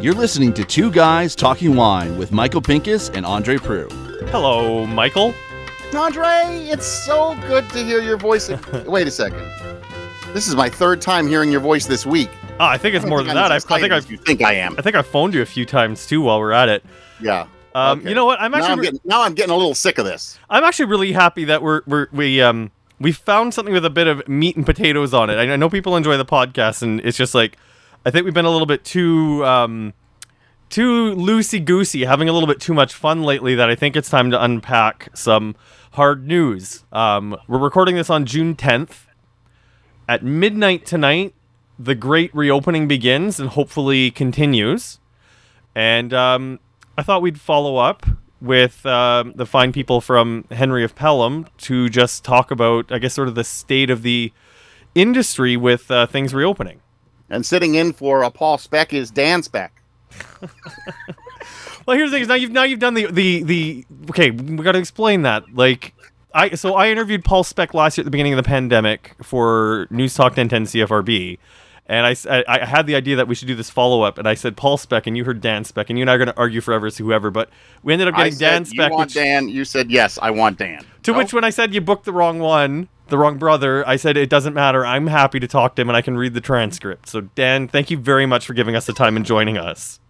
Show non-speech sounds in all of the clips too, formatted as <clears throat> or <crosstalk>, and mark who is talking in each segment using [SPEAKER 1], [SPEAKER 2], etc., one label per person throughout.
[SPEAKER 1] You're listening to Two Guys Talking Wine with Michael Pinkus and Andre Proulx.
[SPEAKER 2] Hello, Michael.
[SPEAKER 3] Andre, it's so good to hear your voice. <laughs> Wait a second. This is my third time hearing your voice this week.
[SPEAKER 2] Oh, I think it's
[SPEAKER 3] I
[SPEAKER 2] more
[SPEAKER 3] think
[SPEAKER 2] than
[SPEAKER 3] I'm
[SPEAKER 2] that. I, think I,
[SPEAKER 3] as you think I am.
[SPEAKER 2] I think I phoned you a few times too while we're at it.
[SPEAKER 3] Yeah.
[SPEAKER 2] Um,
[SPEAKER 3] Okay.
[SPEAKER 2] You know what? I'm
[SPEAKER 3] Now
[SPEAKER 2] actually
[SPEAKER 3] I'm, getting, now I'm getting a little sick of this.
[SPEAKER 2] I'm actually really happy that we're, we're we um we found something with a bit of meat and potatoes on it. I, know people enjoy the podcast, and it's just like I think we've been a little bit too um too loosey goosey, having a little bit too much fun lately. That I think it's time to unpack some hard news. Um, we're recording this on June 10th at midnight tonight. The great reopening begins and hopefully continues. And um, I thought we'd follow up with um, the fine people from Henry of Pelham to just talk about, I guess, sort of the state of the industry with uh, things reopening.
[SPEAKER 3] And sitting in for a Paul Speck is Dan Speck. <laughs>
[SPEAKER 2] Well, here's the thing: is now you've now you've done the the the okay. We got to explain that. Like, I so I interviewed Paul Speck last year at the beginning of the pandemic for News Talk 1010 CFRB. And I, I had the idea that we should do this follow up, and I said Paul Speck, and you heard Dan Speck, and you and I are going to argue forever as to whoever, but we ended up
[SPEAKER 3] I
[SPEAKER 2] getting
[SPEAKER 3] said,
[SPEAKER 2] Dan
[SPEAKER 3] you
[SPEAKER 2] Speck,
[SPEAKER 3] want
[SPEAKER 2] which,
[SPEAKER 3] Dan? You said yes. I want Dan.
[SPEAKER 2] To
[SPEAKER 3] No?
[SPEAKER 2] which, when I said you booked the wrong one, the wrong brother, I said it doesn't matter. I'm happy to talk to him and I can read the transcript. So, Dan, thank you very much for giving us the time and joining us.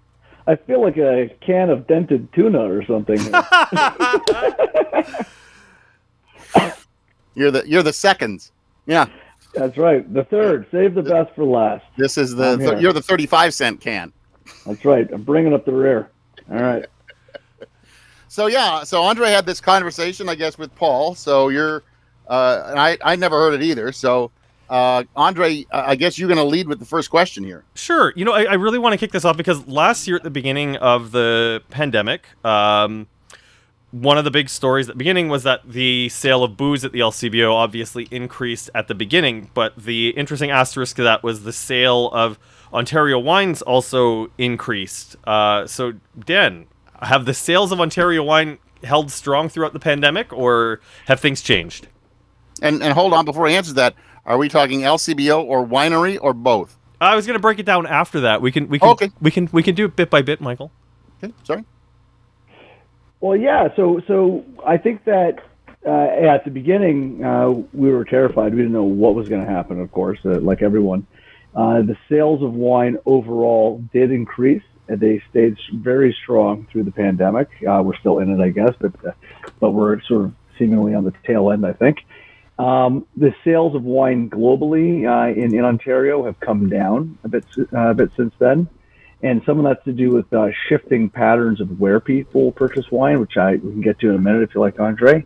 [SPEAKER 4] I feel like a can of dented tuna or something. <laughs>
[SPEAKER 3] you're the you're the seconds. Yeah.
[SPEAKER 4] That's right. The third. Save the best for last.
[SPEAKER 3] This is the
[SPEAKER 4] I'm
[SPEAKER 3] you're the 35 cent can.
[SPEAKER 4] That's right. I'm bringing up the rear. All right.
[SPEAKER 3] So yeah, so Andre had this conversation, I guess, with Paul. So you're, uh, and I I never heard it either. So uh, Andre, I I guess you're going to lead with the first question here.
[SPEAKER 2] Sure. You know, I, I really want to kick this off because last year at the beginning of the pandemic, um, one of the big stories at the beginning was that the sale of booze at the LCBO obviously increased at the beginning, but the interesting asterisk to that was the sale of Ontario wines also increased. Uh, so, Dan, have the sales of Ontario wine held strong throughout the pandemic, or have things changed?
[SPEAKER 3] And and hold on before he answers that. Are we talking LCBO or winery or both?
[SPEAKER 2] I was going to break it down after that. We can we can
[SPEAKER 3] Okay.
[SPEAKER 2] we can we can do it bit by bit, Michael.
[SPEAKER 3] Okay, sorry.
[SPEAKER 4] Well, yeah. So, so I think that uh, at the beginning uh, we were terrified. We didn't know what was going to happen. Of course, uh, like everyone, uh, the sales of wine overall did increase. And they stayed very strong through the pandemic. Uh, we're still in it, I guess, but uh, but we're sort of seemingly on the tail end, I think. Um, the sales of wine globally uh, in, in Ontario have come down a bit uh, a bit since then and some of that's to do with uh, shifting patterns of where people purchase wine, which I we can get to in a minute if you like, Andre.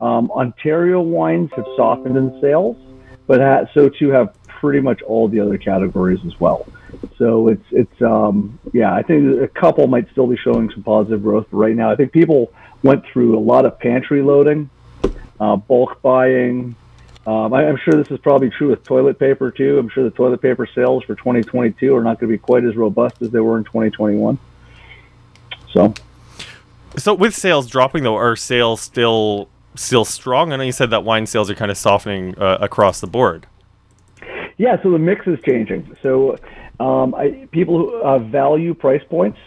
[SPEAKER 4] Um, Ontario wines have softened in sales, but ha- so too have pretty much all the other categories as well. So it's it's um, yeah, I think a couple might still be showing some positive growth, right now I think people went through a lot of pantry loading, uh, bulk buying. Um, I, I'm sure this is probably true with toilet paper too. I'm sure the toilet paper sales for 2022 are not going to be quite as robust as they were in 2021. So
[SPEAKER 2] So with sales dropping though, are sales still still strong? I know you said that wine sales are kind of softening uh, across the board.
[SPEAKER 4] yeah, so the mix is changing. So um, I, people who uh, value price points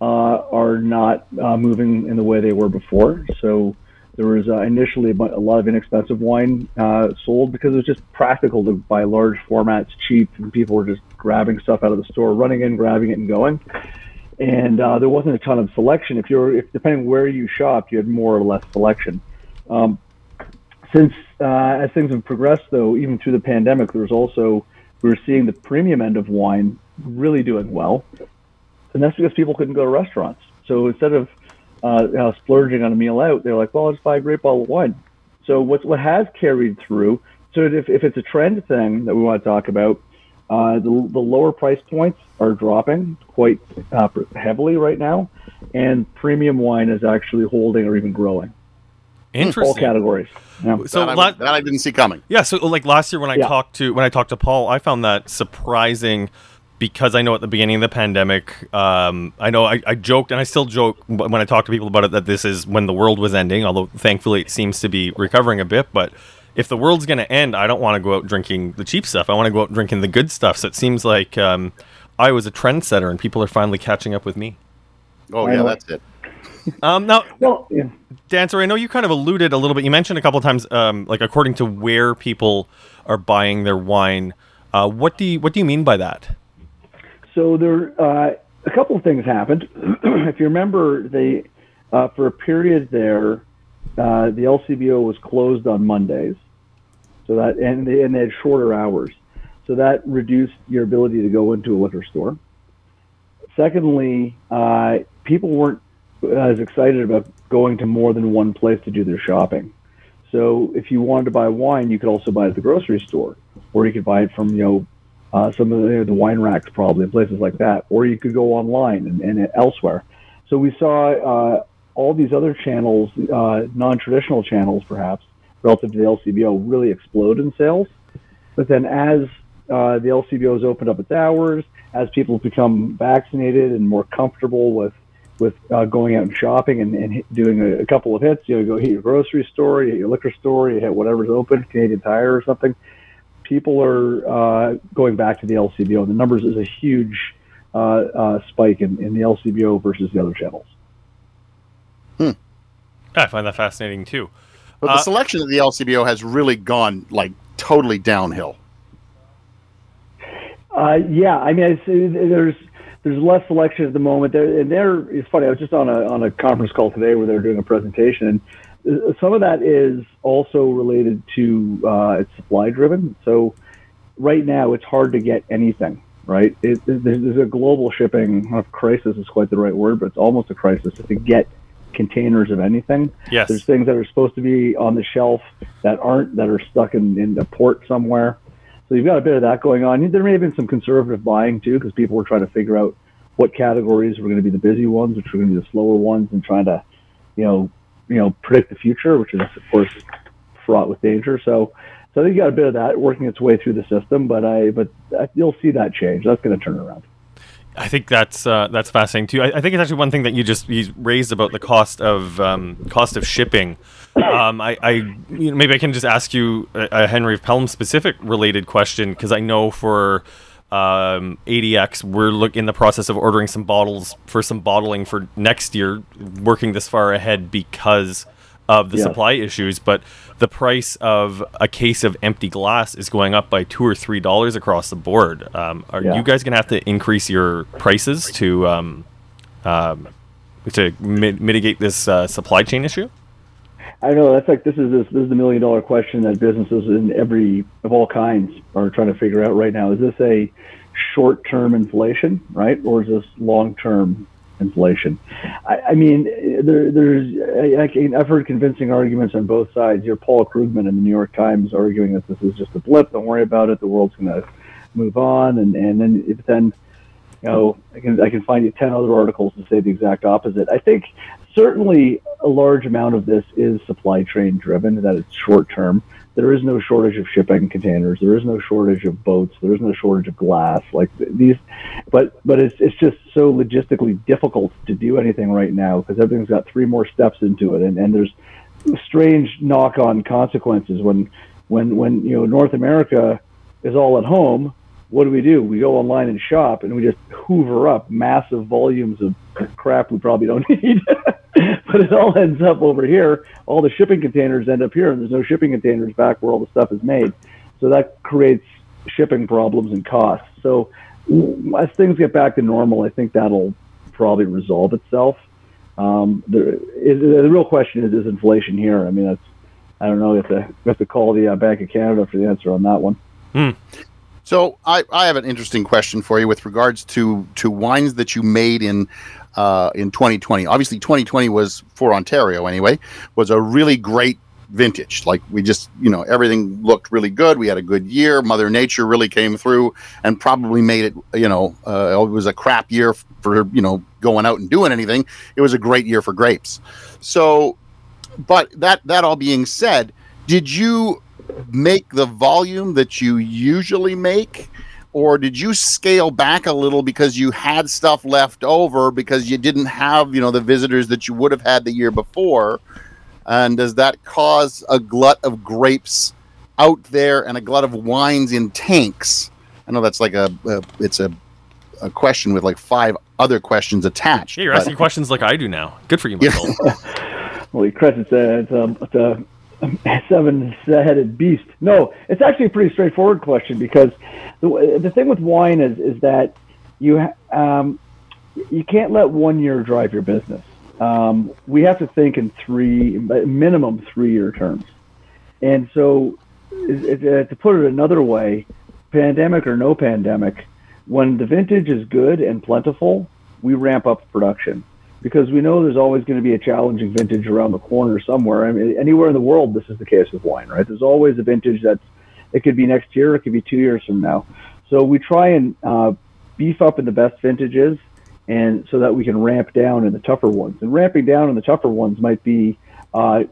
[SPEAKER 4] uh, are not uh, moving in the way they were before. So there was uh, initially a, lot of inexpensive wine uh, sold because it was just practical to buy large formats cheap, and people were just grabbing stuff out of the store, running in, grabbing it, and going. And uh, there wasn't a ton of selection. If you're, if depending where you shopped, you had more or less selection. Um, since uh, as things have progressed, though, even through the pandemic, there was also we were seeing the premium end of wine really doing well, and that's because people couldn't go to restaurants. So instead of uh, you know, splurging on a meal out, they're like, "Well, I'll just buy a great bottle of wine." So what what has carried through? So if if it's a trend thing that we want to talk about, uh, the the lower price points are dropping quite uh, heavily right now, and premium wine is actually holding or even growing.
[SPEAKER 2] Interesting.
[SPEAKER 4] All categories. Yeah.
[SPEAKER 2] So
[SPEAKER 3] that, I,
[SPEAKER 2] la-
[SPEAKER 3] that I didn't see coming.
[SPEAKER 2] yeah, so like last year when I
[SPEAKER 4] Yeah.
[SPEAKER 2] talked to when I talked to Paul, I found that surprising because I know at the beginning of the pandemic, um, I know I, I joked and I still joke when I talk to people about it that this is when the world was ending. Although thankfully it seems to be recovering a bit, but if the world's going to end, I don't want to go out drinking the cheap stuff. I want to go out drinking the good stuff. So it seems like um, I was a trendsetter, and people are finally catching up with me.
[SPEAKER 3] Oh yeah, that's it. <laughs>
[SPEAKER 2] Um, now,
[SPEAKER 4] Well, yeah.
[SPEAKER 2] Dancer, I know you kind of alluded a little bit. You mentioned a couple times, um, like according to where people are buying their wine. Uh, what do you what do you mean by that?
[SPEAKER 4] So there, uh, a couple of things happened. <clears throat> if you remember, they uh, for a period there, uh, the LCBO was closed on Mondays, so that and they, and they had shorter hours, so that reduced your ability to go into a liquor store. Secondly, uh, people weren't as excited about going to more than one place to do their shopping. So if you wanted to buy wine, you could also buy it at the grocery store, or you could buy it from you know uh, some of the, the wine racks probably and places like that, or you could go online and, and elsewhere. So we saw uh, all these other channels, uh, non-traditional channels perhaps, relative to the LCBO, really explode in sales. But then as uh, the LCBO has opened up its hours, as people become vaccinated and more comfortable with with uh, going out and shopping and, and doing a, a couple of hits, you know, go hit your grocery store, you hit your liquor store, you hit whatever's open, Canadian Tire or something people are uh, going back to the LCBO. and The numbers is a huge uh, uh, spike in, in the LCBO versus the other channels. Hmm.
[SPEAKER 2] I find that fascinating too.
[SPEAKER 3] But
[SPEAKER 2] Uh,
[SPEAKER 3] the selection of the LCBO has really gone like totally downhill.
[SPEAKER 4] Uh, yeah, I mean, it's, there's there's less selection at the moment. There, and there, it's funny. I was just on a on a conference call today where they were doing a presentation, and uh, some of that is also related to uh, it's supply driven. So right now, it's hard to get anything. Right, it, it, there's, a global shipping. I don't know if crisis is quite the right word, but it's almost a crisis to get containers of anything.
[SPEAKER 2] Yes.
[SPEAKER 4] There's things that are supposed to be on the shelf that aren't, that are stuck in, in a port somewhere. So you've got a bit of that going on. There may have been some conservative buying too, because people were trying to figure out what categories were going to be the busy ones, which were going to be the slower ones, and trying to, you know, you know, predict the future, which is of course fraught with danger. So, so I think you got a bit of that working its way through the system, but I, but you'll see that change. That's going to turn around.
[SPEAKER 2] I think that's uh, that's fascinating too. I, I think it's actually one thing that you just you raised about the cost of um, cost of shipping. Um, I, I you know, maybe I can just ask you a, a Henry of Pelham specific related question because I know for um, ADX we're look in the process of ordering some bottles for some bottling for next year, working this far ahead because of the supply issues. But the price of a case of empty glass is going up by two or three dollars across the board. Um, are
[SPEAKER 4] Yeah.
[SPEAKER 2] you guys going to have to increase your prices to um, um, to mi- mitigate this uh, supply chain issue?
[SPEAKER 4] I know that's like this is this, this is the million dollar question that businesses in every of all kinds are trying to figure out right now. Is this a short term inflation, right, or is this long term inflation? I, I mean, there, there's I, I can, I've heard convincing arguments on both sides. You're Paul Krugman in the New York Times arguing that this is just a blip. Don't worry about it. The world's going to move on, and and then if then you know, I can I can find you ten other articles to say the exact opposite. I think certainly a large amount of this is supply chain driven, that it's short term. There is no shortage of shipping containers. There is no shortage of boats. There is no shortage of glass. Like these, but but it's it's just so logistically difficult to do anything right now because everything's got three more steps into it, and and there's strange knock-on consequences when when when you know North America is all at home what do we do? We go online and shop, and we just hoover up massive volumes of crap we probably don't <laughs> need. but it all ends up over here. All the shipping containers end up here, and there's no shipping containers back where all the stuff is made. So that creates shipping problems and costs. So as things get back to normal, I think that'll probably resolve itself. Um, the, the real question is, is inflation here? I mean, that's I don't know. You have to, you have to call the uh, Bank of Canada for the answer on that one.
[SPEAKER 3] So I, I have an interesting question for you with regards to to wines that you made in uh, in 2020. Obviously, 2020 was for Ontario anyway was a really great vintage. Like we just you know everything looked really good. We had a good year. Mother Nature really came through and probably made it. You know, uh, it was a crap year for you know going out and doing anything. It was a great year for grapes. So, but that that all being said, did you make the volume that you usually make or did you scale back a little because you had stuff left over because you didn't have you know the visitors that you would have had the year before and does that cause a glut of grapes out there and a glut of wines in tanks? I know that's like a, a it's a a question with like five other questions attached.
[SPEAKER 2] Yeah, you're
[SPEAKER 3] but-
[SPEAKER 2] asking questions like I do now. Good for you, <laughs>
[SPEAKER 3] Yeah.
[SPEAKER 2] Michael.
[SPEAKER 4] Well, Chris, it's a, it's a, it's a <laughs> seven-headed beast. No, it's actually a pretty straightforward question because the, the thing with wine is is that you um, you can't let one year drive your business. Um, we have to think in three minimum three-year terms, and so uh, to put it another way, pandemic or no pandemic, when the vintage is good and plentiful, we ramp up production because we know there's always going to be a challenging vintage around the corner somewhere. I mean, anywhere in the world, this is the case with wine, right? There's always a vintage that's it could be next year, it could be two years from now. So we try and uh, beef up in the best vintages, and so that we can ramp down in the tougher ones. And ramping down in the tougher ones might be uh,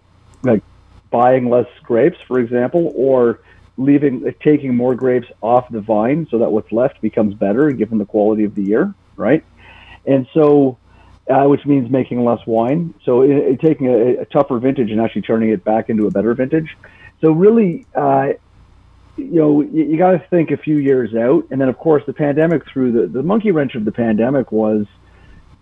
[SPEAKER 4] like buying less grapes, for example, or leaving taking more grapes off the vine so that what's left becomes better given the quality of the year, right? And so uh, which means making less wine. So it, it, taking a, a, tougher vintage and actually turning it back into a better vintage. So really, uh, you know, you, you got to think a few years out. And then, of course, the pandemic through the, the monkey wrench of the pandemic was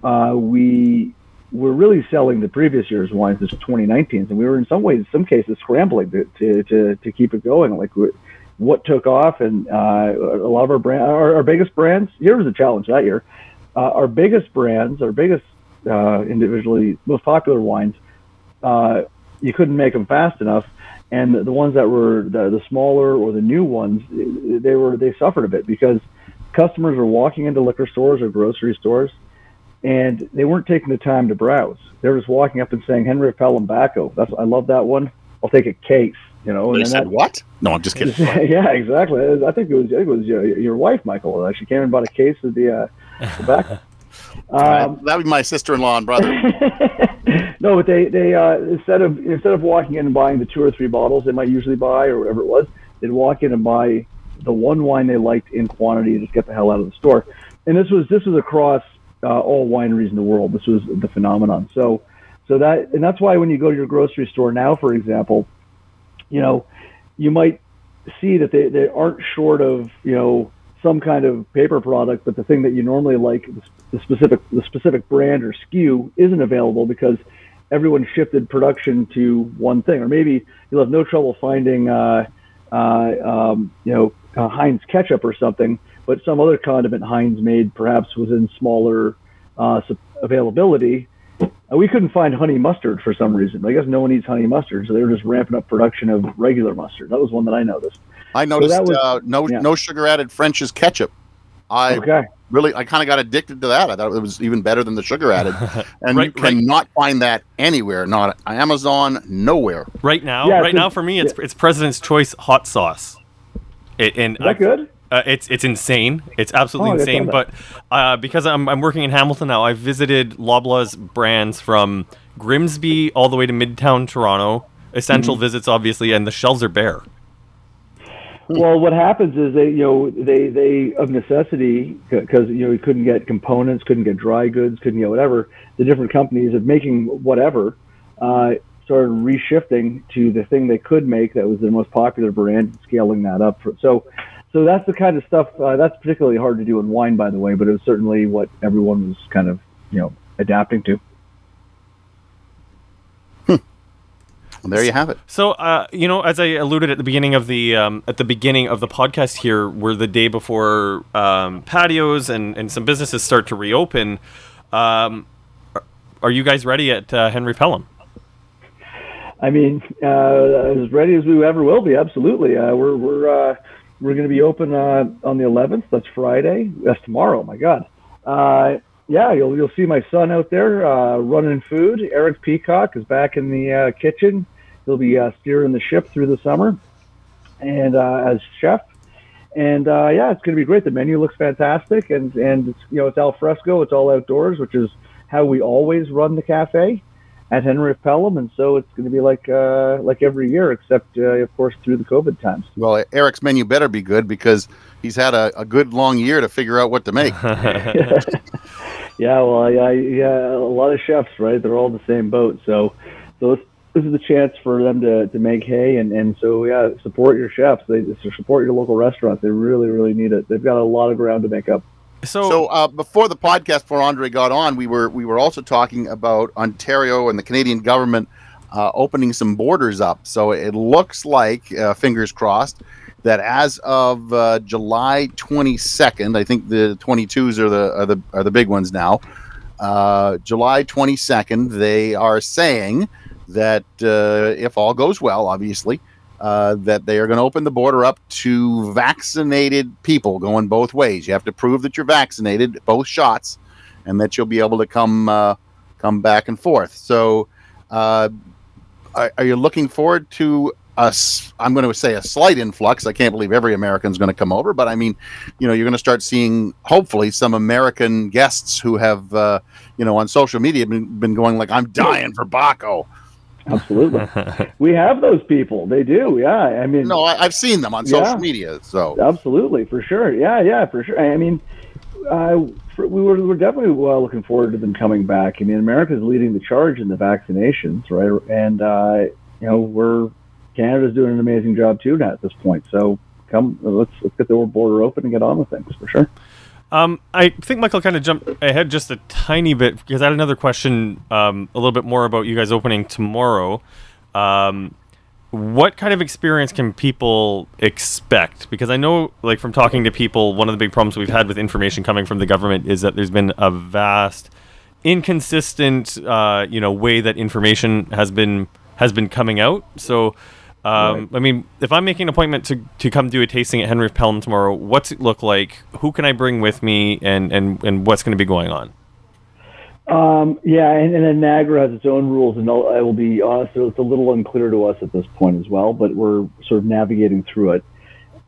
[SPEAKER 4] uh, we were really selling the previous year's wines, this 2019s, and we were in some ways, in some cases, scrambling to, to, to, to keep it going. Like what took off, and uh, a lot of our brand, our, our biggest brands. Here was a challenge that year. Uh, our biggest brands, our biggest uh, individually most popular wines, uh, you couldn't make them fast enough, and the, the ones that were the, the, smaller or the new ones, they were they suffered a bit because customers were walking into liquor stores or grocery stores, and they weren't taking the time to browse. They were just walking up and saying Henry Pelham Baco. That's I love that one. I'll take a case. You know,
[SPEAKER 3] they
[SPEAKER 4] and
[SPEAKER 3] said
[SPEAKER 4] that,
[SPEAKER 3] what? No, I'm just kidding. <laughs>
[SPEAKER 4] yeah, exactly. I think it was I think it was your, your wife, Michael. She came and bought a case of the uh, tobacco.
[SPEAKER 3] Um, that would be my sister-in-law and brother. <laughs>
[SPEAKER 4] no, but they they uh, instead of instead of walking in and buying the two or three bottles they might usually buy or whatever it was, they'd walk in and buy the one wine they liked in quantity and just get the hell out of the store. And this was this was across uh, all wineries in the world. This was the phenomenon. So so that and that's why when you go to your grocery store now, for example, you know, you might see that they, they aren't short of you know some kind of paper product, but the thing that you normally like, the specific the specific brand or SKU, isn't available because everyone shifted production to one thing. Or maybe you'll have no trouble finding, uh, uh, um, you know, uh, Heinz ketchup or something, but some other condiment Heinz made perhaps was in smaller uh, availability. Uh, we couldn't find honey mustard for some reason. I guess no one eats honey mustard, so they were just ramping up production of regular mustard. That was one that I noticed.
[SPEAKER 3] I noticed
[SPEAKER 4] that was-
[SPEAKER 3] uh, no
[SPEAKER 4] yeah.
[SPEAKER 3] no sugar added French's ketchup. I
[SPEAKER 4] Okay.
[SPEAKER 3] really I kind of got addicted to that. I thought it was even better than the sugar added, <laughs> and
[SPEAKER 2] Right,
[SPEAKER 3] you
[SPEAKER 2] right.
[SPEAKER 3] cannot find that anywhere. Not Amazon, nowhere.
[SPEAKER 2] right now,
[SPEAKER 4] Yeah,
[SPEAKER 2] right
[SPEAKER 4] so-
[SPEAKER 2] now for me, it's it's President's Choice hot sauce. It, and
[SPEAKER 4] Is that good?
[SPEAKER 2] Uh, it's it's insane. It's absolutely
[SPEAKER 4] Oh,
[SPEAKER 2] insane. But uh, because I'm I'm working in Hamilton now, I've visited Loblaws brands from Grimsby all the way to Midtown Toronto. Essential
[SPEAKER 4] Mm-hmm.
[SPEAKER 2] visits, obviously, and the shelves are bare.
[SPEAKER 4] Well, what happens is they, you know, they, they of necessity, because you know, you couldn't get components, couldn't get dry goods, couldn't get whatever. The different companies of making whatever uh, started reshifting to the thing they could make that was their most popular brand, and scaling that up. For, so, so that's the kind of stuff uh, that's particularly hard to do in wine, by the way. But it was certainly what everyone was kind of, you know, adapting to.
[SPEAKER 3] And there you have it.
[SPEAKER 2] So, uh, you know, as I alluded at the beginning of the um, at the beginning of the podcast here, we're the day before um, patios and, and some businesses start to reopen. Um, are, are you guys ready at uh, Henry Pelham?
[SPEAKER 4] I mean, uh, as ready as we ever will be. Absolutely. Uh, we're we're uh, we're going to be open uh, on the 11th. That's Friday. That's tomorrow. My God. Uh, yeah, you'll you'll see my son out there uh, running food. Eric Peacock is back in the uh, kitchen. He'll be uh, steering the ship through the summer, and uh, as chef. And uh, yeah, it's going to be great. The menu looks fantastic, and and it's, you know it's al fresco. It's all outdoors, which is how we always run the cafe at Henry Pelham, and so it's going to be like uh, like every year, except uh, of course through the COVID times.
[SPEAKER 3] Well, Eric's menu better be good because he's had a, a good long year to figure out what to make. <laughs> <laughs>
[SPEAKER 4] Yeah, well, yeah, yeah, a lot of chefs, right? They're all in the same boat. So, so let's this is the chance for them to, to make hay, and, and so yeah, support your chefs. They support your local restaurants. They really really need it. They've got a lot of ground to make up.
[SPEAKER 2] So,
[SPEAKER 3] So uh, before the podcast, before Andre got on, we were we were also talking about Ontario and the Canadian government uh, opening some borders up. So it looks like, uh, fingers crossed, that as of uh, July 22nd, I think the 22s are the are the are the big ones now. Uh, July 22nd, they are saying that uh, if all goes well, obviously, uh, that they are going to open the border up to vaccinated people going both ways. You have to prove that you're vaccinated, both shots, and that you'll be able to come uh, come back and forth. So, uh, are, are you looking forward to us? I'm going to say a slight influx. I can't believe every American's going to come over, but I mean, you know, you're going to start seeing hopefully some American guests who have, uh, you know, on social media been, been going like, "I'm dying for Baco."
[SPEAKER 4] Absolutely, <laughs> we have those people. They do. Yeah, I mean,
[SPEAKER 3] No, I, I've seen them on
[SPEAKER 4] Yeah.
[SPEAKER 3] social media. So
[SPEAKER 4] Absolutely, for sure. Yeah, yeah, for sure. I mean, uh, for, we were, we were definitely well looking forward to them coming back. I mean, America's leading the charge in the vaccinations, right? And uh, you know, we're Canada's doing an amazing job too now at this point. So come, let's let's get the border open and get on with things for sure.
[SPEAKER 2] Um, I think Michael kind of jumped ahead just a tiny bit because I had another question um, a little bit more about you guys opening tomorrow. Um, what kind of experience can people expect? Because I know, like, from talking to people, one of the big problems we've had with information coming from the government is that there's been a vast, inconsistent, uh, you know, way that information has been has been coming out. So, um, I mean, if I'm making an appointment to, to come do a tasting at Henry Pelham tomorrow, what's it look like? Who can I bring with me, and and and what's going to be going on?
[SPEAKER 4] Um, yeah, and, and then Niagara has its own rules, and I'll, I will be honest, it's a little unclear to us at this point as well, but we're sort of navigating through it.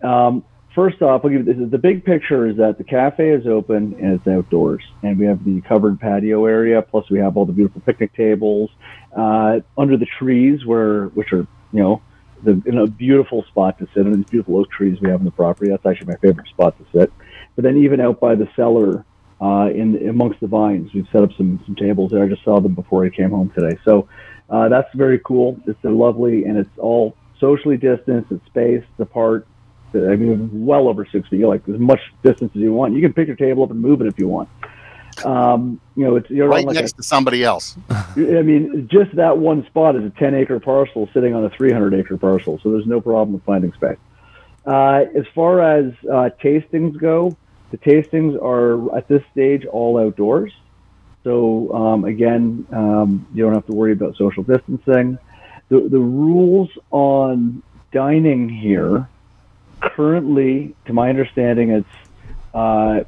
[SPEAKER 4] Um, first off, I'll give you this, the big picture is that the cafe is open and it's outdoors, and we have the covered patio area, plus we have all the beautiful picnic tables uh, under the trees, where which are you know the, in a beautiful spot to sit under these beautiful oak trees we have on the property. That's actually my favorite spot to sit. But then even out by the cellar uh, in amongst the vines. We've set up some some tables there. I just saw them before I came home today. So uh, that's very cool. It's lovely, and it's all socially distanced. It's spaced apart. I mean, well over six feet. Like as much distance as you want. You can pick your table up and move it if you want. Um, you know, it's you're
[SPEAKER 3] right
[SPEAKER 4] like
[SPEAKER 3] next to somebody else. <laughs>
[SPEAKER 4] I mean, just that one spot is a 10 acre parcel sitting on a 300 acre parcel, so there's no problem with finding space. Uh, as far as uh, tastings go, the tastings are at this stage all outdoors. So um, again, um, you don't have to worry about social distancing. The, the rules on dining here currently, to my understanding, it's uh,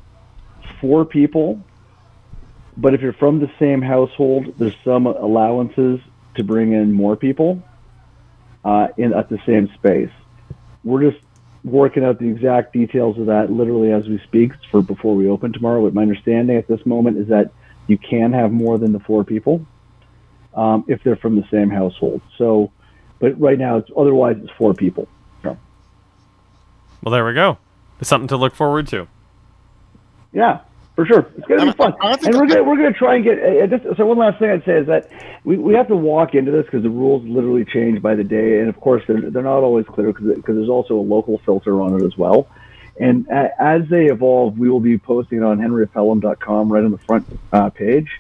[SPEAKER 4] four people. But if you're from the same household, there's some allowances to bring in more people uh, in at the same space. We're just working out the exact details of that literally as we speak for before we open tomorrow. But my understanding at this moment is that you can have more than the four people um, if they're from the same household. So, but right now it's otherwise it's four people. So,
[SPEAKER 2] Well, there we go. It's something to look forward to.
[SPEAKER 4] yeah, for sure, it's gonna be fun.
[SPEAKER 3] I don't think
[SPEAKER 4] And we're gonna we're gonna try and get. Uh, just, so one last thing I'd say is that we, we have to walk into this because the rules literally change by the day, and of course they're they're not always clear because there's also a local filter on it as well. And a, as they evolve, we will be posting it on henryofpelham.com right on the front uh, page.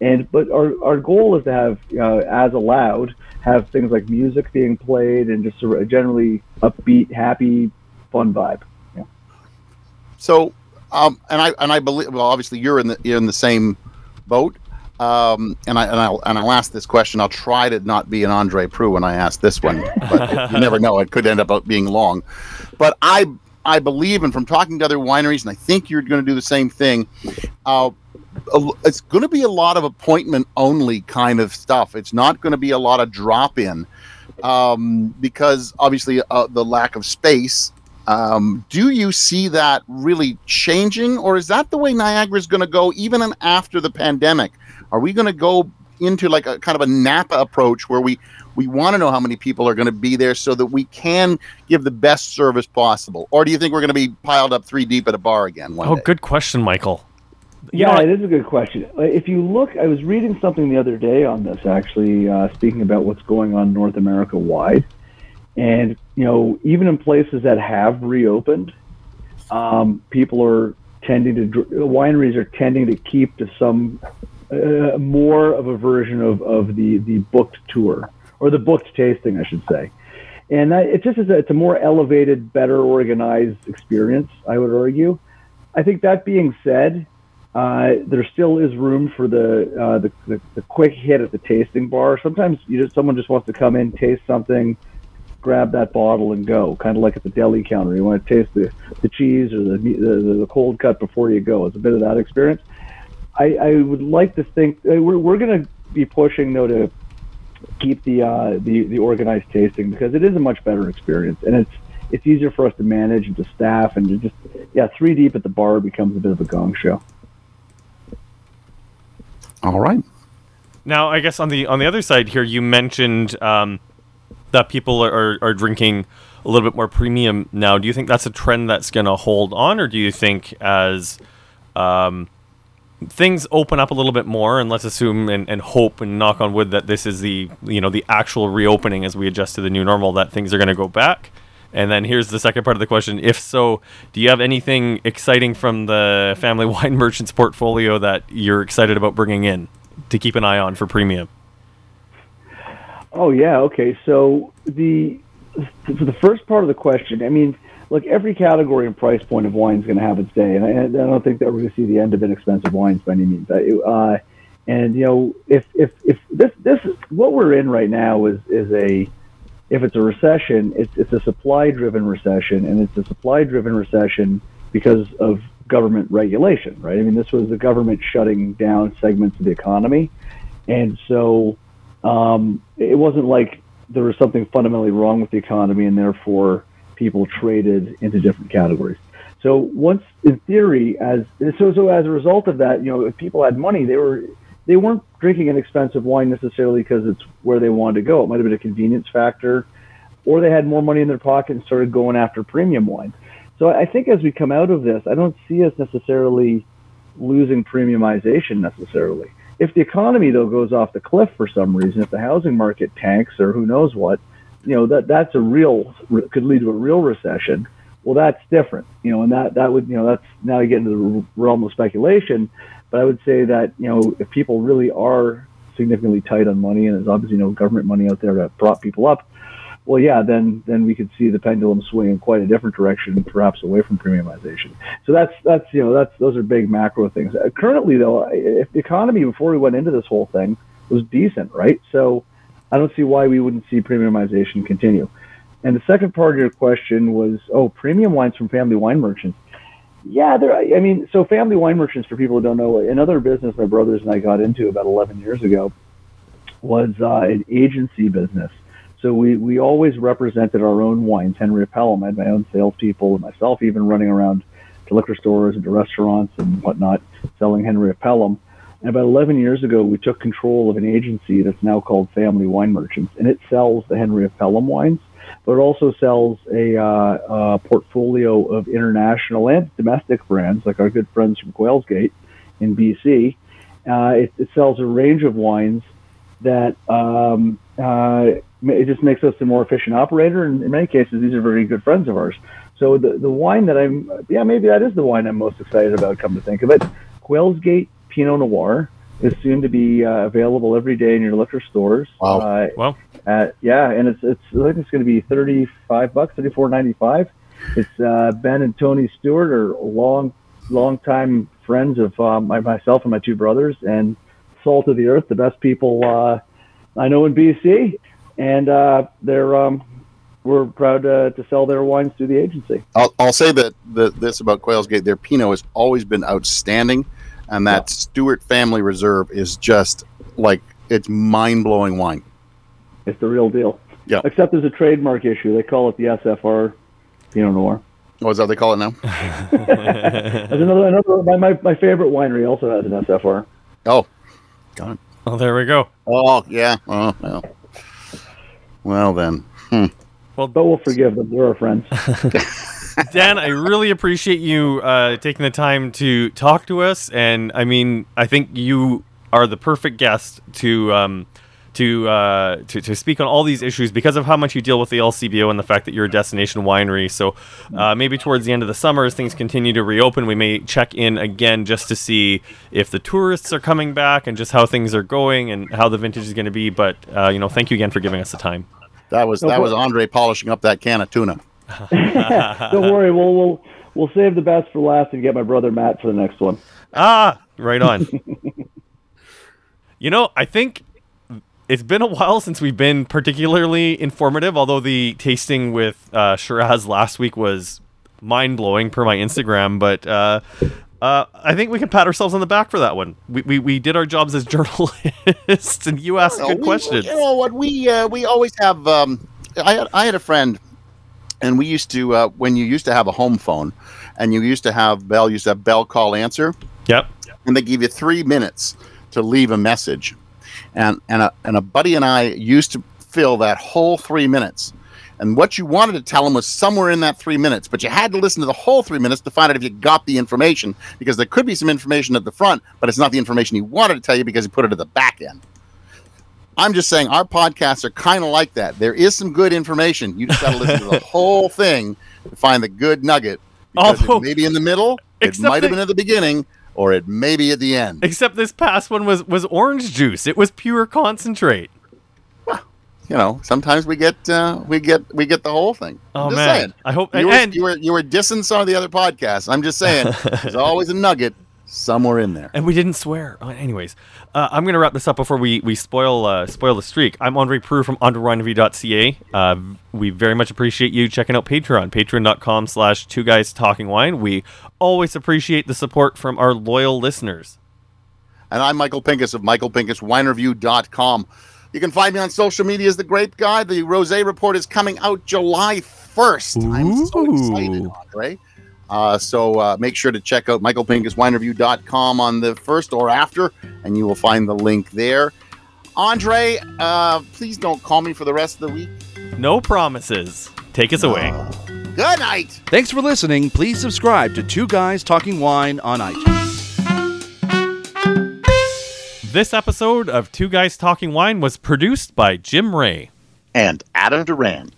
[SPEAKER 4] And but our, our goal is to have, uh, as allowed, have things like music being played and just a generally upbeat, happy, fun vibe. Yeah.
[SPEAKER 3] So, um, and I and I believe well, obviously you're in the you're in the same boat. Um, and I and I'll and I'll ask this question. I'll try to not be an Andre Proulx when I ask this one, but you never know. It could end up being long. But I I believe, and from talking to other wineries, and I think you're going to do the same thing. Uh, it's going to be a lot of appointment only kind of stuff. It's not going to be a lot of drop in um, because obviously uh, the lack of space. Um, do you see that really changing, or is that the way Niagara is going to go even in- after the pandemic? Are we going to go into like a kind of a Napa approach where we we want to know how many people are going to be there so that we can give the best service possible, or do you think we're going to be piled up three deep at a bar again one
[SPEAKER 2] Oh,
[SPEAKER 3] day?
[SPEAKER 2] good question, Michael.
[SPEAKER 4] Yeah, it is a good question. Uh, If you look, I was reading something the other day on this, actually, uh, speaking about what's going on North America wide, and you know, even in places that have reopened, um, people are tending to wineries are tending to keep to some uh, more of a version of, of the the booked tour or the booked tasting, I should say. And that, it just is a, it's a more elevated, better organized experience. I would argue. I think that being said, uh, there still is room for the, uh, the, the the quick hit at the tasting bar. Sometimes you just someone just wants to come in, taste something, grab that bottle and go. Kind of like at the deli counter, you want to taste the, the cheese or the, the the cold cut before you go. It's a bit of that experience. I, I would like to think uh, we're we're going to be pushing though to keep the uh, the the organized tasting because it is a much better experience and it's it's easier for us to manage and to staff and to just yeah three deep at the bar becomes a bit of a gong show.
[SPEAKER 3] All right.
[SPEAKER 2] Now, I guess on the on the other side here, you mentioned um, that people are, are, are drinking a little bit more premium now. Do you think that's a trend that's going to hold on, or do you think as um, things open up a little bit more, and let's assume and, and hope and knock on wood that this is the you know the actual reopening as we adjust to the new normal, that things are going to go back? And then here's the second part of the question. If so, do you have anything exciting from the family <laughs> wine merchants portfolio that you're excited about bringing in to keep an eye on for premium?
[SPEAKER 4] Oh yeah, okay. So the for the first part of the question, I mean, look, every category and price point of wine is going to have its day, and I, I don't think that we're going to see the end of inexpensive wines by any means. Uh, and you know, if if if this this what we're in right now is is a if it's a recession, it's it's a supply driven recession, and it's a supply driven recession because of government regulation, right? I mean, this was the government shutting down segments of the economy, and so um, it wasn't like there was something fundamentally wrong with the economy and therefore people traded into different categories. So once, in theory, as so so as a result of that, you know, if people had money, they were they weren't drinking an expensive wine necessarily because it's where they wanted to go. It might have been a convenience factor, or they had more money in their pocket and started going after premium wine. So I think as we come out of this, I don't see us necessarily losing premiumization necessarily. If the economy though goes off the cliff for some reason, if the housing market tanks or who knows what, you know that that's a real could lead to a real recession. Well, that's different, you know, and that that would you know that's now you get into the realm of speculation. But I would say that you know if people really are significantly tight on money and there's obviously no government money out there to prop people up, well, yeah, then then we could see the pendulum swing in quite a different direction, perhaps away from premiumization. So that's that's you know that's those are big macro things. Uh, currently, though, if the economy before we went into this whole thing was decent, right? So I don't see why we wouldn't see premiumization continue. And the second part of your question was, oh, premium wines from family wine merchants. Yeah, there. I mean, so family wine merchants, for people who don't know, another business my brothers and I got into about 11 years ago was uh, an agency business. So we, we always represented our own wines. Henry of Pelham, I had my own salespeople and myself even running around to liquor stores and to restaurants and whatnot, selling Henry of Pelham. And about 11 years ago, we took control of an agency that's now called Family Wine Merchants, and it sells the Henry of Pelham wines, but it also sells a, uh, a portfolio of international and domestic brands, like our good friends from Quails' Gate in BC. Uh, it, it sells a range of wines that um, uh, it just makes us a more efficient operator. And in many cases, these are very good friends of ours. So the, the wine that I'm, yeah, maybe that is the wine I'm most excited about, come to think of it. Quails' Gate Pinot Noir is soon to be uh, available every day in your liquor stores.
[SPEAKER 3] Wow.
[SPEAKER 4] Uh,
[SPEAKER 2] Well,
[SPEAKER 4] uh, yeah, and it's it's I think it's going to be thirty five bucks, thirty four ninety five. It's uh, Ben and Tony Stewart are long long time friends of um, my, myself and my two brothers, and salt of the earth, the best people uh, I know in BC, and uh, they're um, we're proud uh, to sell their wines through the agency.
[SPEAKER 3] I'll, I'll say that the, this about Quails' Gate: their Pinot has always been outstanding, and that Stewart Family Reserve is just like it's mind blowing wine.
[SPEAKER 4] It's the real deal.
[SPEAKER 3] Yeah.
[SPEAKER 4] Except there's a trademark issue. They call it the SFR Pinot Noir.
[SPEAKER 3] Oh, is that what they call it now? <laughs>
[SPEAKER 4] There's another another my, my, my favorite winery also has an SFR.
[SPEAKER 3] Oh, got it.
[SPEAKER 2] Well, there we go.
[SPEAKER 3] Oh, yeah. Oh, well. Well then.
[SPEAKER 4] Well, but we'll forgive them. They're our friends. <laughs> <laughs>
[SPEAKER 2] Dan, I really appreciate you uh, taking the time to talk to us, and I mean, I think you are the perfect guest to um, to, uh, to to speak on all these issues because of how much you deal with the LCBO and the fact that you're a destination winery. So uh, maybe towards the end of the summer, as things continue to reopen, we may check in again just to see if the tourists are coming back and just how things are going and how the vintage is going to be. But uh, you know, thank you again for giving us the time.
[SPEAKER 3] That was that was Andre polishing up that can of tuna. <laughs> <laughs>
[SPEAKER 4] Don't worry, we'll we'll we'll save the best for last and get my brother Matt for the next one.
[SPEAKER 2] Ah, right on. <laughs> you know, I think it's been a while since we've been particularly informative, although the tasting with uh, Shiraz last week was mind blowing per my Instagram. But uh, uh, I think we can pat ourselves on the back for that one. We, we, we did our jobs as <laughs> journalists, and you asked good
[SPEAKER 3] we-
[SPEAKER 2] questions.
[SPEAKER 3] You know what? We uh, we always have. Um, I had I had a friend, and we used to uh, when you used to have a home phone, and you used to have Bell used to have Bell call answer,
[SPEAKER 2] Yep.
[SPEAKER 3] and they give you three minutes to leave a message, and and a and a buddy and I used to fill that whole three minutes. And what you wanted to tell them was somewhere in that three minutes, but you had to listen to the whole three minutes to find out if you got the information because there could be some information at the front, but it's not the information he wanted to tell you because he put it at the back end. I'm just saying our podcasts are kind of like that. There is some good information. You just got to listen to the <laughs> whole thing to find the good nugget. Because
[SPEAKER 2] Although-
[SPEAKER 3] it may be in the middle, it might have been at the beginning, or it may be at the end.
[SPEAKER 2] Except this past one was was orange juice. It was pure concentrate.
[SPEAKER 3] Well, You know, sometimes we get uh, we get we get the whole thing.
[SPEAKER 2] Oh man,
[SPEAKER 3] saying.
[SPEAKER 2] I hope
[SPEAKER 3] You were,
[SPEAKER 2] and
[SPEAKER 3] you were you were dissing some of the other podcasts. I'm just saying, <laughs> there's always a nugget somewhere in there.
[SPEAKER 2] And we didn't swear. Uh, anyways, uh, I'm going to wrap this up before we, we spoil uh, spoil the streak. I'm Andre Proulx from AndreWineReview.ca. Uh, we very much appreciate you checking out Patreon, patreon.com slash two guys talking wine. We always appreciate the support from our loyal listeners.
[SPEAKER 3] And I'm Michael Pinkus of michaelpinkuswinereview.com. You can find me on social media as the Grape Guy. The Rosé Report is coming out July 1st. I'm so excited,
[SPEAKER 2] Ooh.
[SPEAKER 3] Andre. Uh, so uh, make sure to check out michaelpinkuswinereview.com on the first or after, and you will find the link there. Andre, uh, please don't call me for the rest of the week.
[SPEAKER 2] No promises. Take us away.
[SPEAKER 3] Good night.
[SPEAKER 1] Thanks for listening. Please subscribe to Two Guys Talking Wine on iTunes.
[SPEAKER 2] This episode of Two Guys Talking Wine was produced by Jim Ray.
[SPEAKER 3] And Adam Duran.